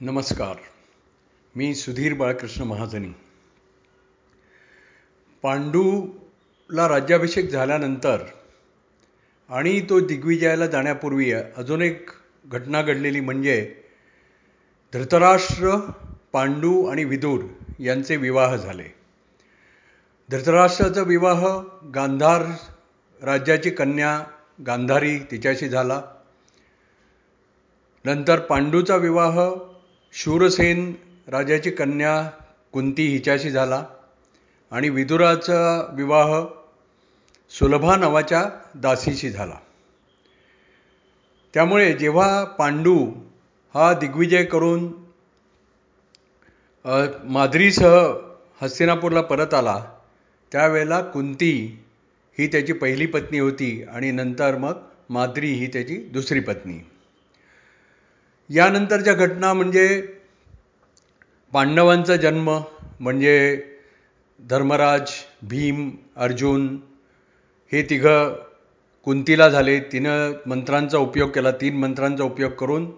नमस्कार. मी सुधीर बाळकृष्ण महाजनी. पांडूला राज्याभिषेक झाल्यानंतर आणि तो दिग्विजयाला जाण्यापूर्वी अजून एक घटना घडलेली म्हणजे धृतराष्ट्र पांडू आणि विदूर यांचे विवाह झाले. धृतराष्ट्राचा विवाह गांधार राज्याची कन्या गांधारी तिच्याशी झाला. नंतर पांडूचा विवाह शूरसेन राजाची कन्या कुंती हिच्याशी झाला आणि विदुराचा विवाह सुलभा नावाच्या दासीशी झाला. त्यामुळे जेव्हा पांडू हा दिग्विजय करून माद्रीसह हस्तिनापूरला परत आला त्यावेळेला कुंती ही त्याची पहिली पत्नी होती आणि नंतर मग माद्री ही त्याची दुसरी पत्नी. यानंतरच्या घटना म्हणजे पांडवांचा जन्म म्हणजे धर्मराज भीम अर्जुन हे तिघं कुंतीला झाले. तिनं मंत्रांचा उपयोग केला. तीन मंत्रांचा उपयोग करून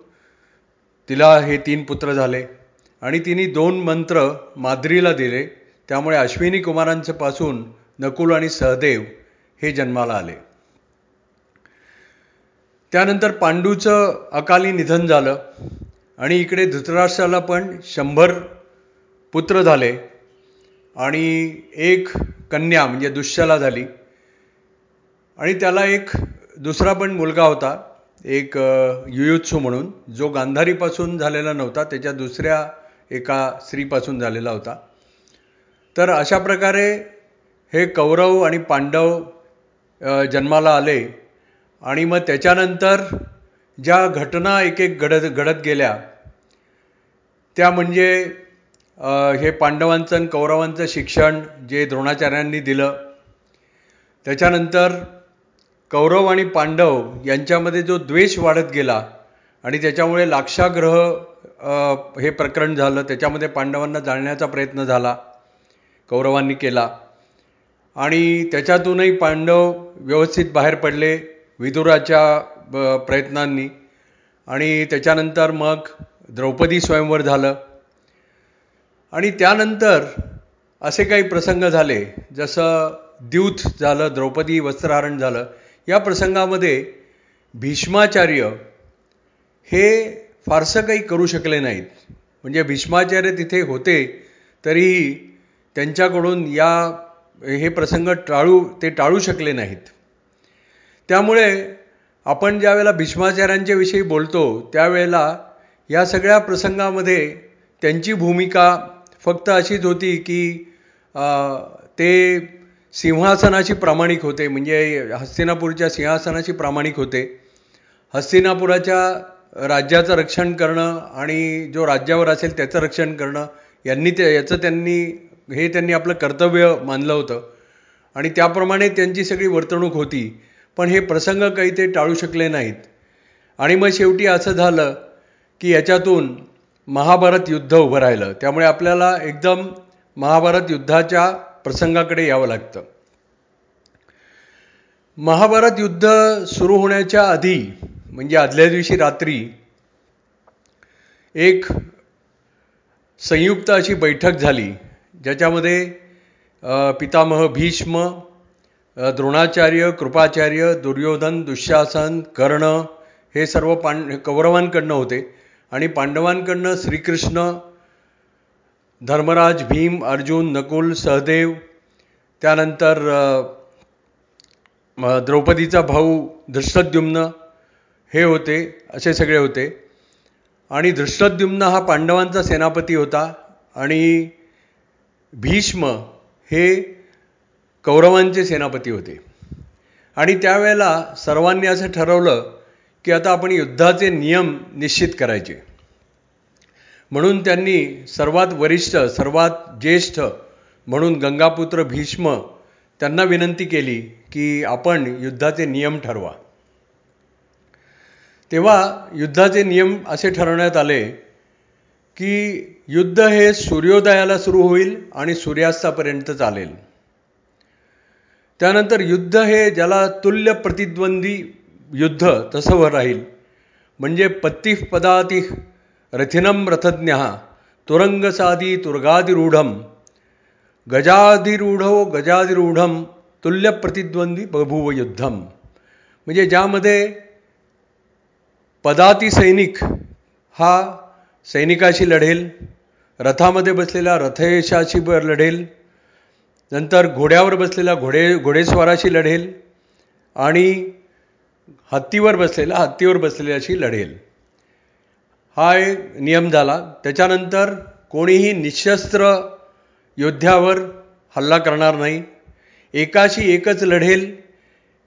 तिला हे तीन पुत्र झाले आणि तिने दोन मंत्र माद्रीला दिले. त्यामुळे अश्विनी कुमारांचं पासून नकुल आणि सहदेव हे जन्माला आले. त्यानंतर पांडूचं अकाली निधन झालं आणि इकडे धृतराष्ट्राला पण शंभर पुत्र झाले आणि एक कन्या म्हणजे दुष्यला झाली. आणि त्याला एक दुसरा पण मुलगा होता एक युयुत्सू म्हणून जो गांधारीपासून झालेला नव्हता त्याच्या दुसऱ्या एका स्त्रीपासून झालेला होता. तर अशा प्रकारे हे कौरव आणि पांडव जन्माला आले. आणि मग त्याच्यानंतर ज्या घटना एक एक घडत घडत गेल्या त्या म्हणजे हे पांडवांचं आणि कौरवांचं शिक्षण जे द्रोणाचार्यांनी दिलं. त्याच्यानंतर कौरव आणि पांडव यांच्यामध्ये जो द्वेष वाढत गेला आणि त्याच्यामुळे लाक्षाग्रह हे प्रकरण झालं. त्याच्यामध्ये पांडवांना जाळण्याचा प्रयत्न झाला कौरवांनी केला. आणि त्याच्यातूनही पांडव व्यवस्थित बाहेर पडले. विदुराच्या प्रयत्नांनी. आणि त्याच्यानंतर मग द्रौपदी स्वयंवर झालं. आणि त्यानंतर असे काही प्रसंग झाले. जसं द्यूत झालं द्रौपदी वस्त्रहरण झालं. या प्रसंगामध्ये भीष्माचार्य हे फारसं काही करू शकले नाहीत. म्हणजे भीष्माचार्य तिथे होते तरीही त्यांच्याकडून या हे प्रसंग टाळू ते टाळू शकले नाहीत. त्यामुळे आपण ज्यावेळेला भीष्माचार्यांच्याविषयी भीष्माचार्यांच्या विषयी बोलतो त्यावेळेला या सगळ्या प्रसंगामध्ये त्यांची भूमिका फक्त अशीच होती की ते सिंहासनाशी प्रामाणिक होते म्हणजे हस्तिनापूरच्या सिंहासनाशी प्रामाणिक होते. हस्तिनापुराच्या राज्याचं रक्षण करणं आणि जो राज्यावर असेल त्याचं रक्षण करणं यांनी ते याचं त्यांनी हे त्यांनी आपलं कर्तव्य मानलं होतं. आणि त्याप्रमाणे त्यांची सगळी वर्तणूक होती. पण हे प्रसंग काही ते टाळू शकले नाहीत. आणि मग शेवटी असं झालं की याच्यातून महाभारत युद्ध उभं राहिलं. त्यामुळे आपल्याला एकदम महाभारत युद्धाच्या प्रसंगाकडे यावं लागतं. महाभारत युद्ध सुरू होण्याच्या आधी म्हणजे आदल्या दिवशी रात्री एक संयुक्त अशी बैठक झाली ज्याच्यामध्ये पितामह भीष्म द्रोणाचार्य कृपाचार्य दुर्योधन दुःशासन कर्ण हे सर्व पांड कौरवांकडनं होते. आणि पांडवांकडनं श्रीकृष्ण धर्मराज भीम अर्जुन नकुल सहदेव त्यानंतर द्रौपदीचा भाऊ धृष्टद्युम्न हे होते असे सगळे होते. आणि धृष्टद्युम्न हा पांडवांचा सेनापती होता. आणि भीष्म हे कौरवांचे सेनापती होते. आणि त्यावेळेला सर्वांनी असं ठरवलं की आता आपण युद्धाचे नियम निश्चित करायचे. म्हणून त्यांनी सर्वात वरिष्ठ सर्वात ज्येष्ठ म्हणून गंगापुत्र भीष्म त्यांना विनंती केली की आपण युद्धाचे नियम ठरवा. तेव्हा युद्धाचे नियम असे ठरवण्यात आले की युद्ध हे सूर्योदयाला सुरू होईल आणि सूर्यास्तापर्यंत चालेल. त्यानंतर युद्ध हे ज्याला तुल्य प्रतिद्वंदी युद्ध तसं वर राहील. म्हणजे पत्तिः पदाती रथिनम रथज्ञः तुरंगसादी तुर्गादिरूढम गजाधिरूढो गजाधिरूढम तुल्य प्रतिद्वंदी बभूव युद्धम. म्हणजे ज्यामध्ये पदाती सैनिक हा सैनिकाशी लढेल रथामध्ये बसलेला रथयशाशी लढेल नंतर घोड्यावर बसलेला घोडे घोडेस्वाराशी लढेल आणि हत्तीवर बसलेला हत्तीवर बसलेल्याशी लढेल. हा एक नियम झाला. त्याच्यानंतर कोणीही निशस्त्र योद्ध्यावर हल्ला करणार नाही. एकाशी एकच लढेल.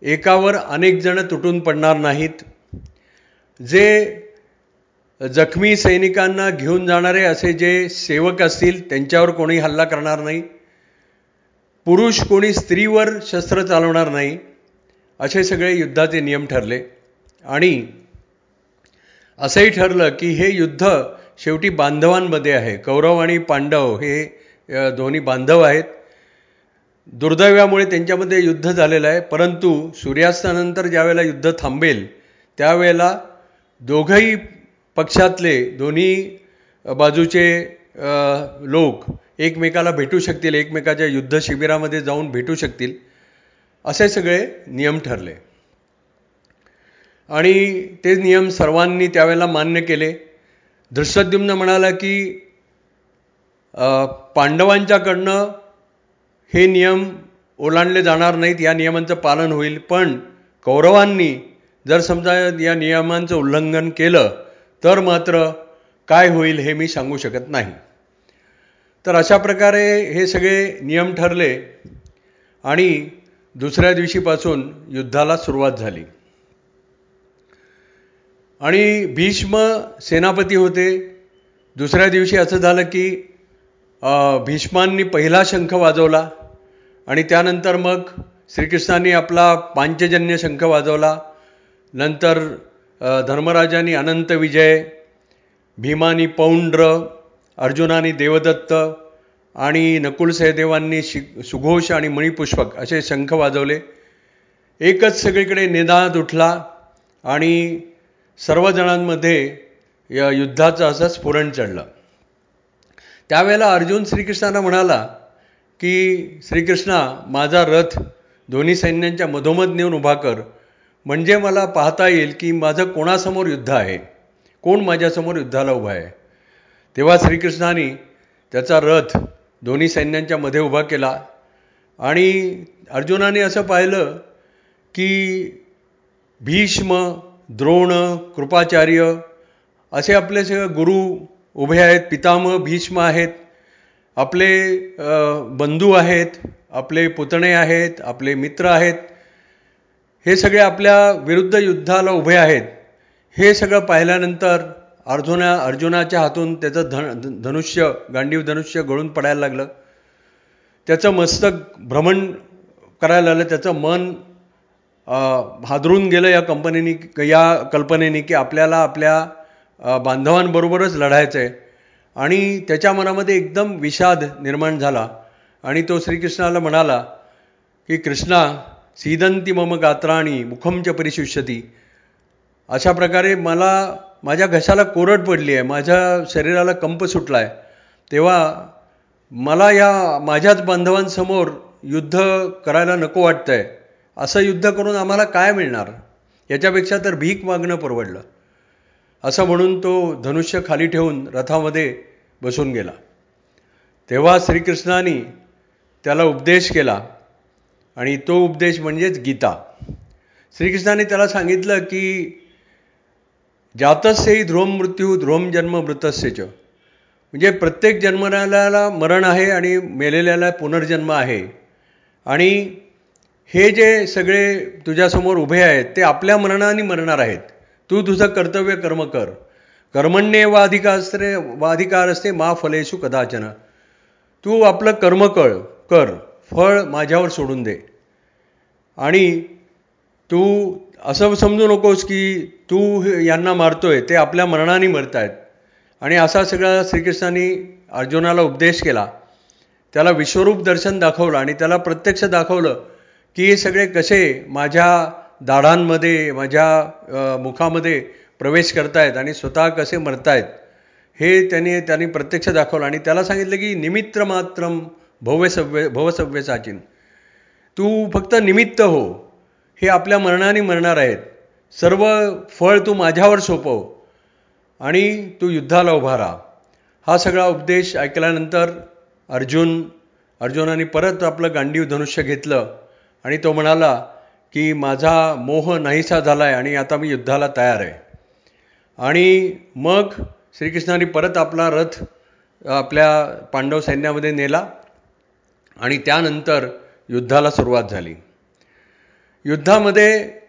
एकावर अनेक जण तुटून पडणार नाहीत. जे जखमी सैनिकांना घेऊन जाणारे असे जे सेवक असतील त्यांच्यावर कोणी हल्ला करणार नाही. पुरुष कोणी स्त्रीवर शस्त्र चालवणार नाही असे सगळे युद्धाचे नियम ठरले. आणि असंही ठरलं की हे युद्ध शेवटी बांधवांमध्ये आहे. कौरव आणि पांडव हे दोन्ही बांधव आहेत. दुर्दैवामुळे त्यांच्यामध्ये युद्ध झालेलं आहे. परंतु सूर्यास्तानंतर ज्यावेळेला युद्ध थांबेल त्यावेळेला दोघंही पक्षातले दोन्ही बाजूचे लोक एकमेकाला भेटू शकतील एकमेकाच्या युद्ध शिबिरामध्ये जाऊन भेटू शकतील असे सगळे नियम ठरले. आणि ते नियम सर्वांनी त्यावेळेला मान्य केले. धृष्टद्युम्न म्हणाला की पांडवांच्याकडनं हे नियम ओलांडले जाणार नाहीत या नियमांचं पालन होईल. पण कौरवांनी जर समजा या नियमांचं उल्लंघन केलं तर मात्र काय होईल हे मी सांगू शकत नाही. तर अशा प्रकारे हे सगळे नियम ठरले आणि दुसऱ्या दिवशीपासून युद्धाला सुरुवात झाली. आणि भीष्म सेनापती होते. दुसऱ्या दिवशी असं झालं की भीष्मांनी पहिला शंख वाजवला आणि त्यानंतर मग श्रीकृष्णांनी आपला पांचजन्य शंख वाजवला. नंतर धर्मराजांनी अनंत विजय भीमानी पौंड्र अर्जुनानी देवदत्त आणि नकुल सहदेवांनी शि सुघोष आणि मणिपुष्पक असे शंख वाजवले. एकच सगळीकडे निनाद उठला आणि सर्वजणांमध्ये या युद्धाचं असं स्फुरण चढलं. त्यावेळेला अर्जुन श्रीकृष्णांना म्हणाला की श्रीकृष्णा माझा रथ दोन्ही सैन्यांच्या मधोमध नेऊन उभा कर. म्हणजे मला पाहता येईल की माझं कोणासमोर युद्ध आहे? कोण माझ्यासमोर युद्धाला उभा आहे? तेव्हा श्रीकृष्णाने त्याचा रथ दोन्ही सैन्यांच्या मध्ये उभा केला. आणि अर्जुनाने असं पाहिलं की भीष्म द्रोण कृपाचार्य असे आपले सगळे गुरु उभे आहेत. पितामह भीष्म आहेत. आपले बंधू आहेत. आपले पुतणे आहेत. आपले मित्र आहेत. हे सगळे आपल्या विरुद्ध युद्धाला उभे आहेत. हे सगळं पाहिल्यानंतर अर्जुना अर्जुनाच्या हातून त्याचं धन धनुष्य गांडीव धनुष्य गळून पडायला लागलं. त्याचं मस्तक भ्रमण करायला लागलं. त्याचं मन हादरून गेलं या कंपनीनी या कल्पनेनी की आपल्याला आपल्या बांधवांबरोबरच लढायचं आहे आणि त्याच्या मनामध्ये एकदम विषाद निर्माण झाला. आणि तो श्रीकृष्णाला म्हणाला की कृष्णा सीदंती मम गात्राणी मुखमच परिशिष्यती. अशा प्रकारे मला माझ्या घशाला कोरड पडली आहे माझ्या शरीराला कंप सुटला आहे तेव्हा मला या माझ्याच बांधवांसमोर युद्ध करायला नको वाटतं आहे असं युद्ध करून आम्हाला काय मिळणार? याच्यापेक्षा तर भीक मागणं परवडलं. असं म्हणून तो धनुष्य खाली ठेवून रथामध्ये बसून गेला. तेव्हा श्रीकृष्णाने त्याला उपदेश केला आणि तो उपदेश म्हणजेच गीता. श्रीकृष्णाने त्याला सांगितलं की जातस्यही ध्रुवम मृत्यू ध्रुवम जन्म मृतस्यच म्हणजे प्रत्येक जन्मनाला मरण आहे आणि मेलेल्याला पुनर्जन्म आहे. आणि हे जे सगळे तुझ्यासमोर उभे आहेत ते आपल्या मरणाने मरणार आहेत. तू तुझं कर्तव्य कर्म कर. कर्मण्ये वा अधिकास्त्रे वा अधिकार असते मा फलेशू कदाचन. तू आपलं कर्म कळ कर. फळ माझ्यावर सोडून दे. आणि तू असं समजू नकोस की तू यांना मारतोय ते आपल्या मरणाने मरत आहेत आणि असा सगळा श्रीकृष्णाने अर्जुनाला उपदेश केला. त्याला विश्वरूप दर्शन दाखवलं आणि त्याला प्रत्यक्ष दाखवलं की हे सगळे कसे माझ्या दाढांमध्ये माझ्या मुखामध्ये प्रवेश करतायत आणि स्वतः कसे मरतायत. हे त्याने त्यांनी प्रत्यक्ष दाखवलं आणि त्याला सांगितलं की निमित्त मात्रम भव्यसव्य भवसव्य साचिन तू फक्त निमित्त हो. हे आपल्या मरणाने मरणार आहेत. सर्व फळ तू माझ्यावर सोपव आणि तू युद्धाला उभा राहा. हा सगळा उपदेश ऐकल्यानंतर अर्जुन अर्जुनाने परत आपलं गांडीव धनुष्य घेतलं आणि तो म्हणाला की माझा मोह नाहीसा झाला आहे आणि आता मी युद्धाला तयार आहे. आणि मग श्रीकृष्णाने परत आपला रथ आपल्या पांडव सैन्यामध्ये नेला आणि त्यानंतर युद्धाला सुरुवात झाली. युद्धामध्ये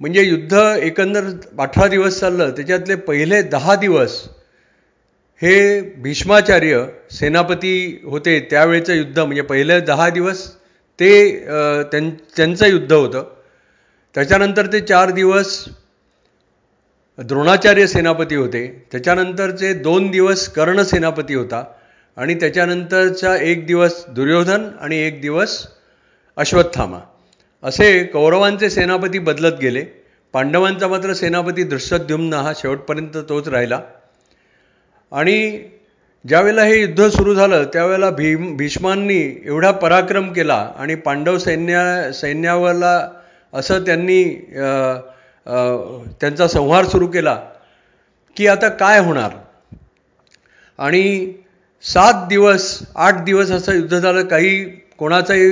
म्हणजे युद्ध एकंदर अठरा दिवस चाललं त्याच्यातले पहिले दहा दिवस हे भीष्माचार्य सेनापती होते त्यावेळेचं युद्ध म्हणजे पहिले दहा दिवस ते त्यां त्यांचं युद्ध होतं. त्याच्यानंतर ते चार दिवस द्रोणाचार्य सेनापती होते. त्याच्यानंतरचे दोन दिवस कर्ण सेनापती होता. आणि त्याच्यानंतरचा एक दिवस दुर्योधन आणि एक दिवस अश्वत्थामा. असे कौरवांचे सेनापती बदलत गेले. पांडवांचा मात्र सेनापती दृष्टद्युम्न हा शेवटपर्यंत तोच राहिला. आणि ज्यावेळेला हे युद्ध सुरू झालं त्यावेळेला भीम भीष्मांनी एवढा पराक्रम केला आणि पांडव सैन्या सैन्यावरला असं त्यांनी त्यांचा संहार सुरू केला की आता काय होणार? आणि सात दिवस आठ दिवस असं युद्ध झालं. काही कोणाचाही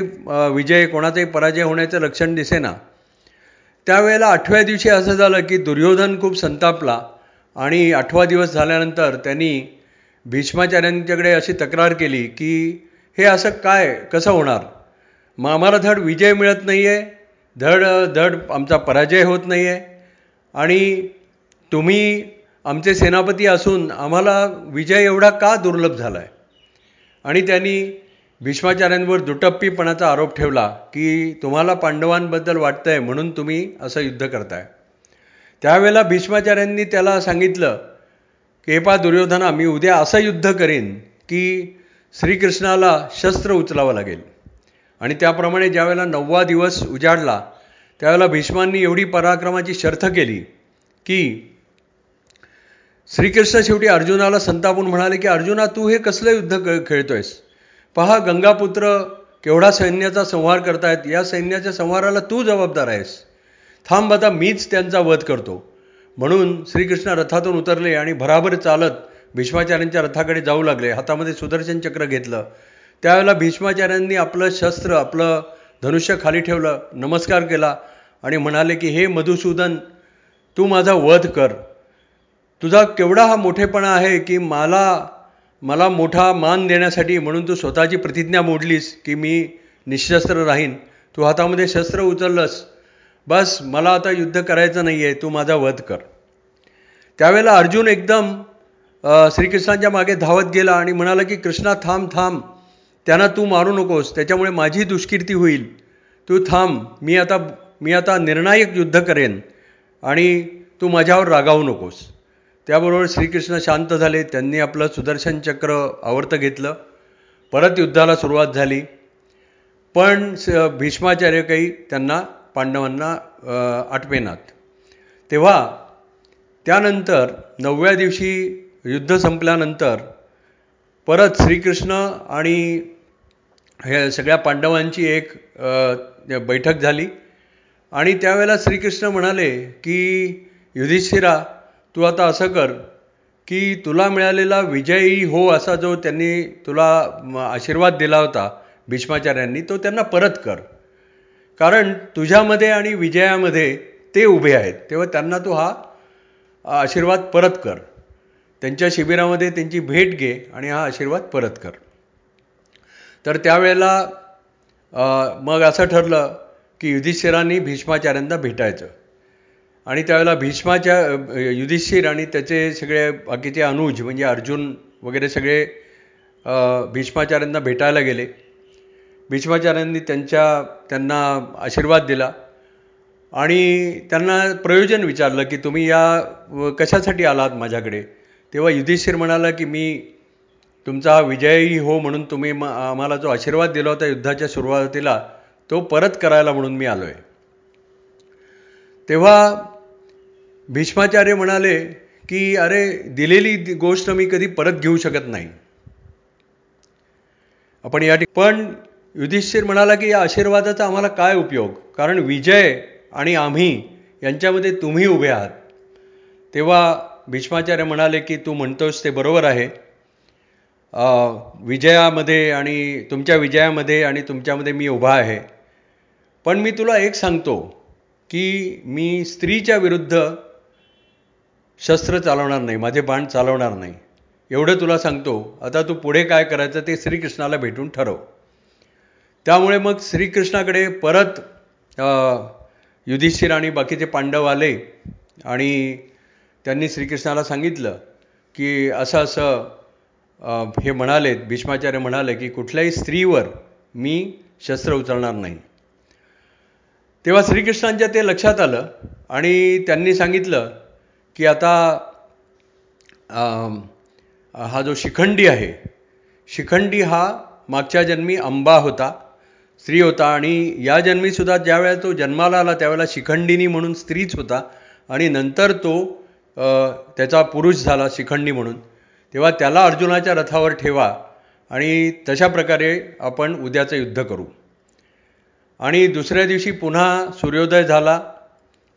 विजय कोणाचाही पराजय होण्याचं लक्षण दिसेना. त्यावेळेला आठव्या दिवशी असं झालं की दुर्योधन खूप संतापला आणि आठवा दिवस झाल्यानंतर त्यांनी भीष्माचार्यांच्याकडे अशी तक्रार केली की हे असं काय? कसं होणार? मग आम्हाला धड विजय मिळत नाही आहे धड धड आमचा पराजय होत नाही आहे आणि तुम्ही आमचे सेनापती असून आम्हाला विजय एवढा का दुर्लभ झाला आहे आणि त्यांनी भीष्माचार्यांवर दुटप्पीपणाचा आरोप ठेवला की तुम्हाला पांडवांबद्दल वाटतं आहे म्हणून तुम्ही असं युद्ध करताय. त्यावेळेला भीष्माचार्यांनी त्याला सांगितलं की हे पा दुर्योधना मी उद्या असं युद्ध करीन की श्रीकृष्णाला शस्त्र उचलावं लागेल. आणि त्याप्रमाणे ज्यावेळेला नववा दिवस उजाडला त्यावेळेला भीष्मांनी एवढी पराक्रमाची शर्थ केली की श्रीकृष्ण शेवटी अर्जुनाला संतापून म्हणाले की अर्जुना तू हे कसलं युद्ध खेळतोयस? पहा गंगापुत्र केवढा सैन्याचा संहार करतायत. या सैन्याच्या संहाराला तू जबाबदार आहेस. थांब आता मीच त्यांचा वध करतो. म्हणून श्रीकृष्ण रथातून उतरले आणि भराभर चालत भीष्माचार्यांच्या रथाकडे जाऊ लागले. हातामध्ये सुदर्शन चक्र घेतलं. त्यावेळेला भीष्माचार्यांनी आपलं शस्त्र आपलं धनुष्य खाली ठेवलं नमस्कार केला आणि म्हणाले की हे मधुसूदन तू माझा वध कर. तुझा केवढा हा मोठेपणा आहे की मला मला मोठा मान देण्यासाठी म्हणून तू स्वतःची प्रतिज्ञा मोडलीस की मी निशस्त्र राहीन. तू हातामध्ये शस्त्र उचललंस. बस मला आता युद्ध करायचं नाही आहे तू माझा वध कर. त्यावेळेला अर्जुन एकदम श्रीकृष्णांच्या मागे धावत गेला आणि म्हणाला की कृष्णा थांब थांब. त्यांना तू मारू नकोस. त्याच्यामुळे माझी दुष्कीर्ती होईल. तू थांब. मी आता मी आता निर्णायक युद्ध करेन आणि तू माझ्यावर रागावू नकोस. त्याबरोबर श्रीकृष्ण शांत झाले. त्यांनी आपलं सुदर्शन चक्र आवर्त घेतलं. परत युद्धाला सुरुवात झाली. पण भीष्माचार्य काही त्यांना पांडवांना आठवेनात तेव्हा त्यानंतर नवव्या दिवशी युद्ध संपल्यानंतर परत श्रीकृष्ण आणि हे सगळ्या पांडवांची एक बैठक झाली. आणि त्यावेळेला श्रीकृष्ण म्हणाले की युधिष्ठिरा तू आता असं कर की तुला मिळालेला विजयी हो असा जो त्यांनी तुला आशीर्वाद दिला होता भीष्माचार्यांनी तो त्यांना परत कर. कारण तुझ्यामध्ये आणि विजयामध्ये ते उभे आहेत. तेव्हा त्यांना तू हा आशीर्वाद परत कर. त्यांच्या शिबिरामध्ये त्यांची भेट घे आणि हा आशीर्वाद परत कर. तर त्यावेळेला मग असं ठरलं की युधिष्ठिरांनी भीष्माचार्यांना भेटायचं. आणि त्यावेळेला भीष्माच्या युधिष्ठिर आणि त्याचे सगळे बाकीचे अनुज म्हणजे अर्जुन वगैरे सगळे भीष्माचार्यांना भेटायला गेले. भीष्माचार्यांनी त्यांच्या त्यांना आशीर्वाद दिला. आणि त्यांना प्रयोजन विचारलं की तुम्ही या कशासाठी आलात माझ्याकडे? तेव्हा युधिष्ठिर म्हणाला की मी तुमचा विजयही हो म्हणून तुम्ही म आम्हाला जो आशीर्वाद दिला होता युद्धाच्या सुरुवातीला तो परत करायला म्हणून मी आलो आहे तेव्हा भीष्माचार्य म्हणाले की अरे दिलेली गोष्ट मी कधी परत घेऊ शकत नाही. आपण या ठिकाणी पण युधिष्ठिर म्हणाला की या आशीर्वादाचा आम्हाला काय उपयोग? कारण विजय आणि आम्ही यांच्यामध्ये तुम्ही उभे आहात. तेव्हा भीष्माचार्य म्हणाले की तू म्हणतोस ते बरोबर आहे. विजयामध्ये आणि तुमच्या विजयामध्ये आणि तुमच्यामध्ये मी उभा आहे. पण मी तुला एक सांगतो की मी स्त्रीच्या विरुद्ध शस्त्र चालवणार नाही माझे बाण चालवणार नाही. एवढं तुला सांगतो आता तू पुढे काय करायचं ते श्रीकृष्णाला भेटून ठरव. त्यामुळे मग श्रीकृष्णाकडे परत युधिष्ठिर आणि बाकीचे पांडव आले आणि त्यांनी श्रीकृष्णाला सांगितलं की असं असं हे म्हणालेत भीष्माचार्य म्हणाले की कुठल्याही स्त्रीवर मी शस्त्र उचलणार नाही. तेव्हा श्रीकृष्णांच्या ते लक्षात आलं आणि त्यांनी सांगितलं की आता हा जो शिखंडी आहे शिखंडी हा मागच्या जन्मी अंबा होता स्त्री होता आणि या जन्मीसुद्धा ज्यावेळेला तो जन्माला आला त्यावेळेला शिखंडिनी म्हणून स्त्रीच होता आणि नंतर तो त्याचा पुरुष झाला शिखंडी म्हणून. तेव्हा त्याला अर्जुनाच्या रथावर ठेवा आणि तशा प्रकारे आपण उद्याचं युद्ध करू. आणि दुसऱ्या दिवशी पुन्हा सूर्योदय झाला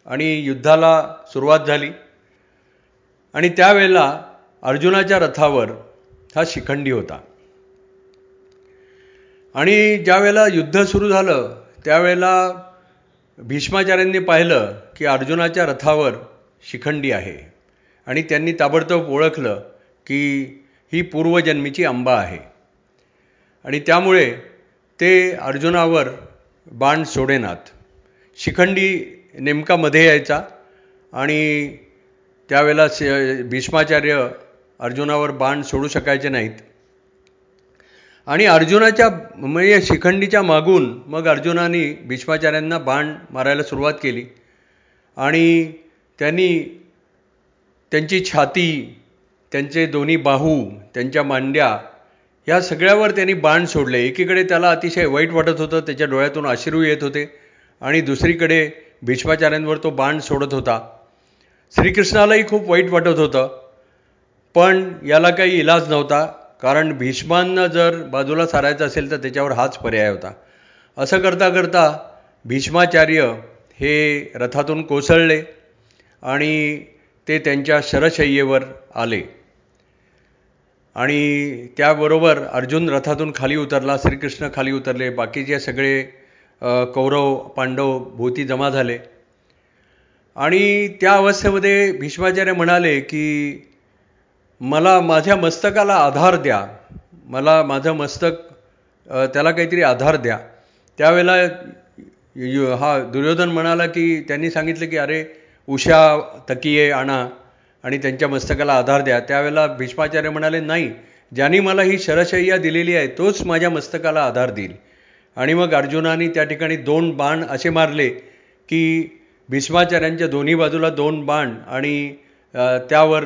आणि युद्धाला सुरुवात झाली. आणि त्यावेळेला अर्जुनाच्या रथावर हा शिखंडी होता. आणि ज्यावेळेला युद्ध सुरू झालं त्यावेळेला भीष्माचार्यांनी पाहिलं की अर्जुनाच्या रथावर शिखंडी आहे. आणि त्यांनी ताबडतोब ओळखलं की ही पूर्वजन्मीची अंबा आहे. आणि त्यामुळे ते अर्जुनावर बाण सोडेनात. शिखंडी नेमका मध्ये यायचा आणि त्यावेळेला भीष्माचार्य अर्जुनावर बाण सोडू शकायचे नाहीत. आणि अर्जुनाच्या म्हणजे शिखंडीच्या मागून मग अर्जुनाने भीष्माचार्यांना बाण मारायला सुरुवात केली. आणि त्यांनी त्यांची छाती त्यांचे दोन्ही बाहू त्यांच्या मांड्या या सगळ्यावर त्यांनी बाण सोडले. एकीकडे त्याला अतिशय वाईट वाटत होतं त्याच्या डोळ्यातून अश्रू येत होते आणि दुसरीकडे भीष्माचार्यांवर तो बाण सोडत होता. श्रीकृष्णालाही खूप वाईट वाटत होतं. पण याला काही इलाज नव्हता. कारण भीष्मांना जर बाजूला सारायचं असेल तर त्याच्यावर हाच पर्याय होता. असं करता करता भीष्माचार्य हे रथातून कोसळले आणि ते त्यांच्या शरशय्येवर आले. आणि त्याबरोबर अर्जुन रथातून खाली उतरला श्रीकृष्ण खाली उतरले बाकीचे सगळे कौरव पांडव भोवती जमा झाले. आणि त्या अवस्थेमध्ये भीष्माचार्य म्हणाले की मला माझ्या मस्तकाला आधार द्या. मला माझं मस्तक त्याला काहीतरी आधार द्या. त्यावेळेला हा दुर्योधन म्हणाला की त्यांनी सांगितलं की अरे उषा तकिये आणा आणि त्यांच्या मस्तकाला आधार द्या. त्यावेळेला भीष्माचार्य म्हणाले नाही ज्यांनी मला ही शरशय्या दिलेली आहे तोच माझ्या मस्तकाला आधार देईल. आणि मग अर्जुनाने त्या ठिकाणी दोन बाण असे मारले की भीष्माचार्यांच्या दोन्ही बाजूला दोन बाण आणि त्यावर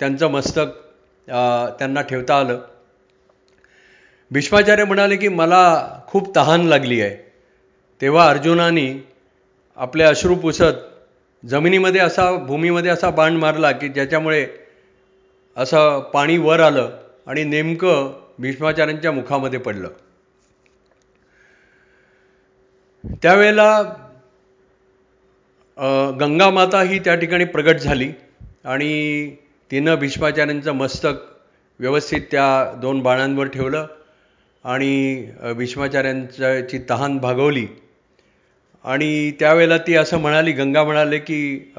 त्यांचं मस्तक त्यांना ठेवता आलं. भीष्माचार्य म्हणाले की मला खूप तहान लागली आहे. तेव्हा अर्जुनाने आपले अश्रू पुसत जमिनीमध्ये असा भूमीमध्ये असा बाण मारला की ज्याच्यामुळे असं पाणी वर आलं आणि नेमकं भीष्माचार्यांच्या मुखामध्ये पडलं. त्यावेळेला गंगामाता ही त्या ठिकाणी प्रगट झाली आणि तिनं भीष्माचार्यांचं मस्तक व्यवस्थित त्या दोन बाणांवर ठेवलं आणि भीष्माचार्यांची तहान भागवली. आणि त्यावेळेला ती असं म्हणाली गंगा म्हणाले की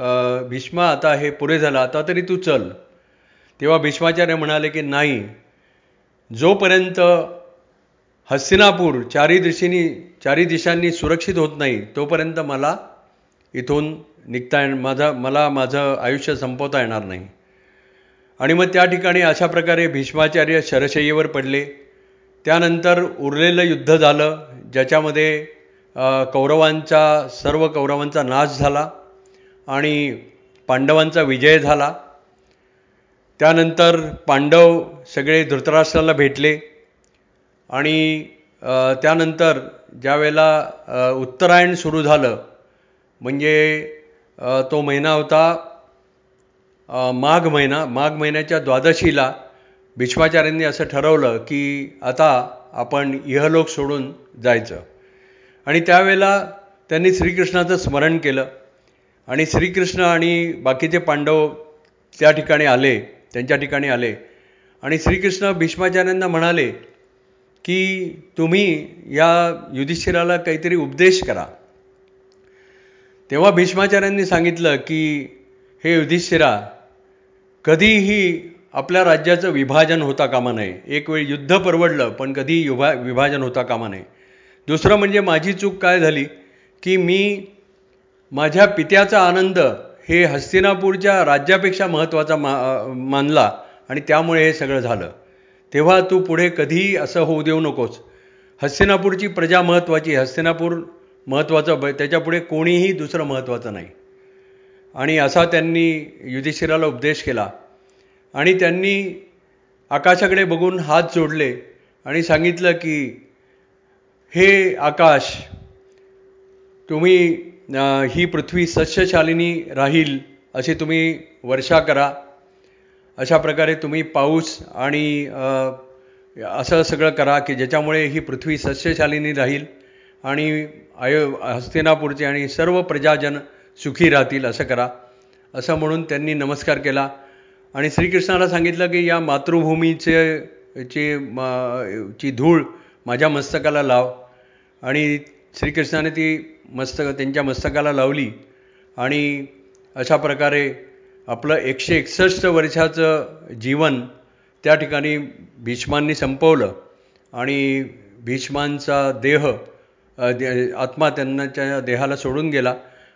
भीष्मा आता हे पुरे झालं आता तरी तू चल. तेव्हा भीष्माचार्य म्हणाले की नाही. जोपर्यंत हस्तिनापूर चारी दिशेनी चारी दिशांनी सुरक्षित होत नाही तोपर्यंत मला इथून निघता माझा मला माझं आयुष्य संपवता येणार नाही. आणि मग त्या ठिकाणी अशा प्रकारे भीष्माचार्य शरशय्येवर पडले. त्यानंतर उरलेलं युद्ध झालं ज्याच्यामध्ये कौरवांचा सर्व कौरवांचा नाश झाला आणि पांडवांचा विजय झाला. त्यानंतर पांडव सगळे धृतराष्ट्राला भेटले आणि त्यानंतर ज्यावेळेला उत्तरायण सुरू झालं म्हणजे तो महिना होता माघ महिना. माघ महिन्याच्या द्वादशीला भीष्माचार्यांनी असं ठरवलं की आता आपण इहलोक सोडून जायचं. आणि त्यावेळेला त्यांनी श्रीकृष्णाचं स्मरण केलं. आणि श्रीकृष्ण आणि बाकीचे पांडव त्या ठिकाणी आले त्यांच्या ठिकाणी आले. आणि श्रीकृष्ण भीष्माचार्यांना म्हणाले की तुम्ही या युधिष्ठिराला काहीतरी उपदेश करा. तेव्हा भीष्माचार्यांनी सांगितलं की हे युधिष्ठिरा कधीही आपल्या राज्याचं विभाजन होता कामा नये. एक वेळ युद्ध परवडलं पण कधी युभा विभाजन होता कामा नये. दुसरं म्हणजे माझी चूक काय झाली? की मी माझ्या पित्याचा आनंद हे हस्तिनापूरच्या राज्यापेक्षा महत्त्वाचा मा मानला आणि त्यामुळे हे सगळं झालं. तेव्हा तू पुढे कधीही असं होऊ देऊ नकोस. हस्तिनापूरची प्रजा महत्त्वाची. हस्तिनापूर महत्त्वाचं त्याच्यापुढे कोणीही दुसरं महत्त्वाचं नाही. आणि असा त्यांनी युधिष्ठिराला उपदेश केला. आणि त्यांनी आकाशाकडे बघून हात जोडले आणि सांगितलं की हे आकाश तुम्ही ही पृथ्वी सस्यशालिनी राहील अशी तुम्ही वर्षा करा. अशा प्रकारे तुम्ही पाऊस आणि असं सगळं करा की ज्याच्यामुळे ही पृथ्वी सस्यशालिनी राहील. आणि अयो हस्तिनापूरचे आणि सर्व प्रजाजन सुखी राहतील असं करा. असं म्हणून त्यांनी नमस्कार केला. आणि श्रीकृष्णाला सांगितलं की या मातृभूमीचे ची ची धूळ माझ्या मस्तकाला लाव. आणि श्रीकृष्णाने ती मस्तक त्यांच्या मस्तकाला लावली. आणि अशा प्रकारे आपलं एकशे एकसष्ट वर्षाचं जीवन त्या ठिकाणी भीष्मांनी संपवलं. आणि भीष्मांचा देह आत्मा देहाला सोडून गेला.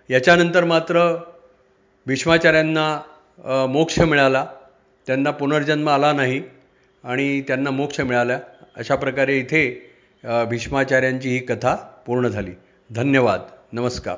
याच्यानंतर मात्र भीष्माचार्यांना मोक्ष मिळाला. त्यांना पुनर्जन्म आला नाही आणि त्यांना मोक्ष मिळाला. अशा प्रकारे इथे भीष्माचार्यांची ही कथा पूर्ण झाली. धन्यवाद. नमस्कार.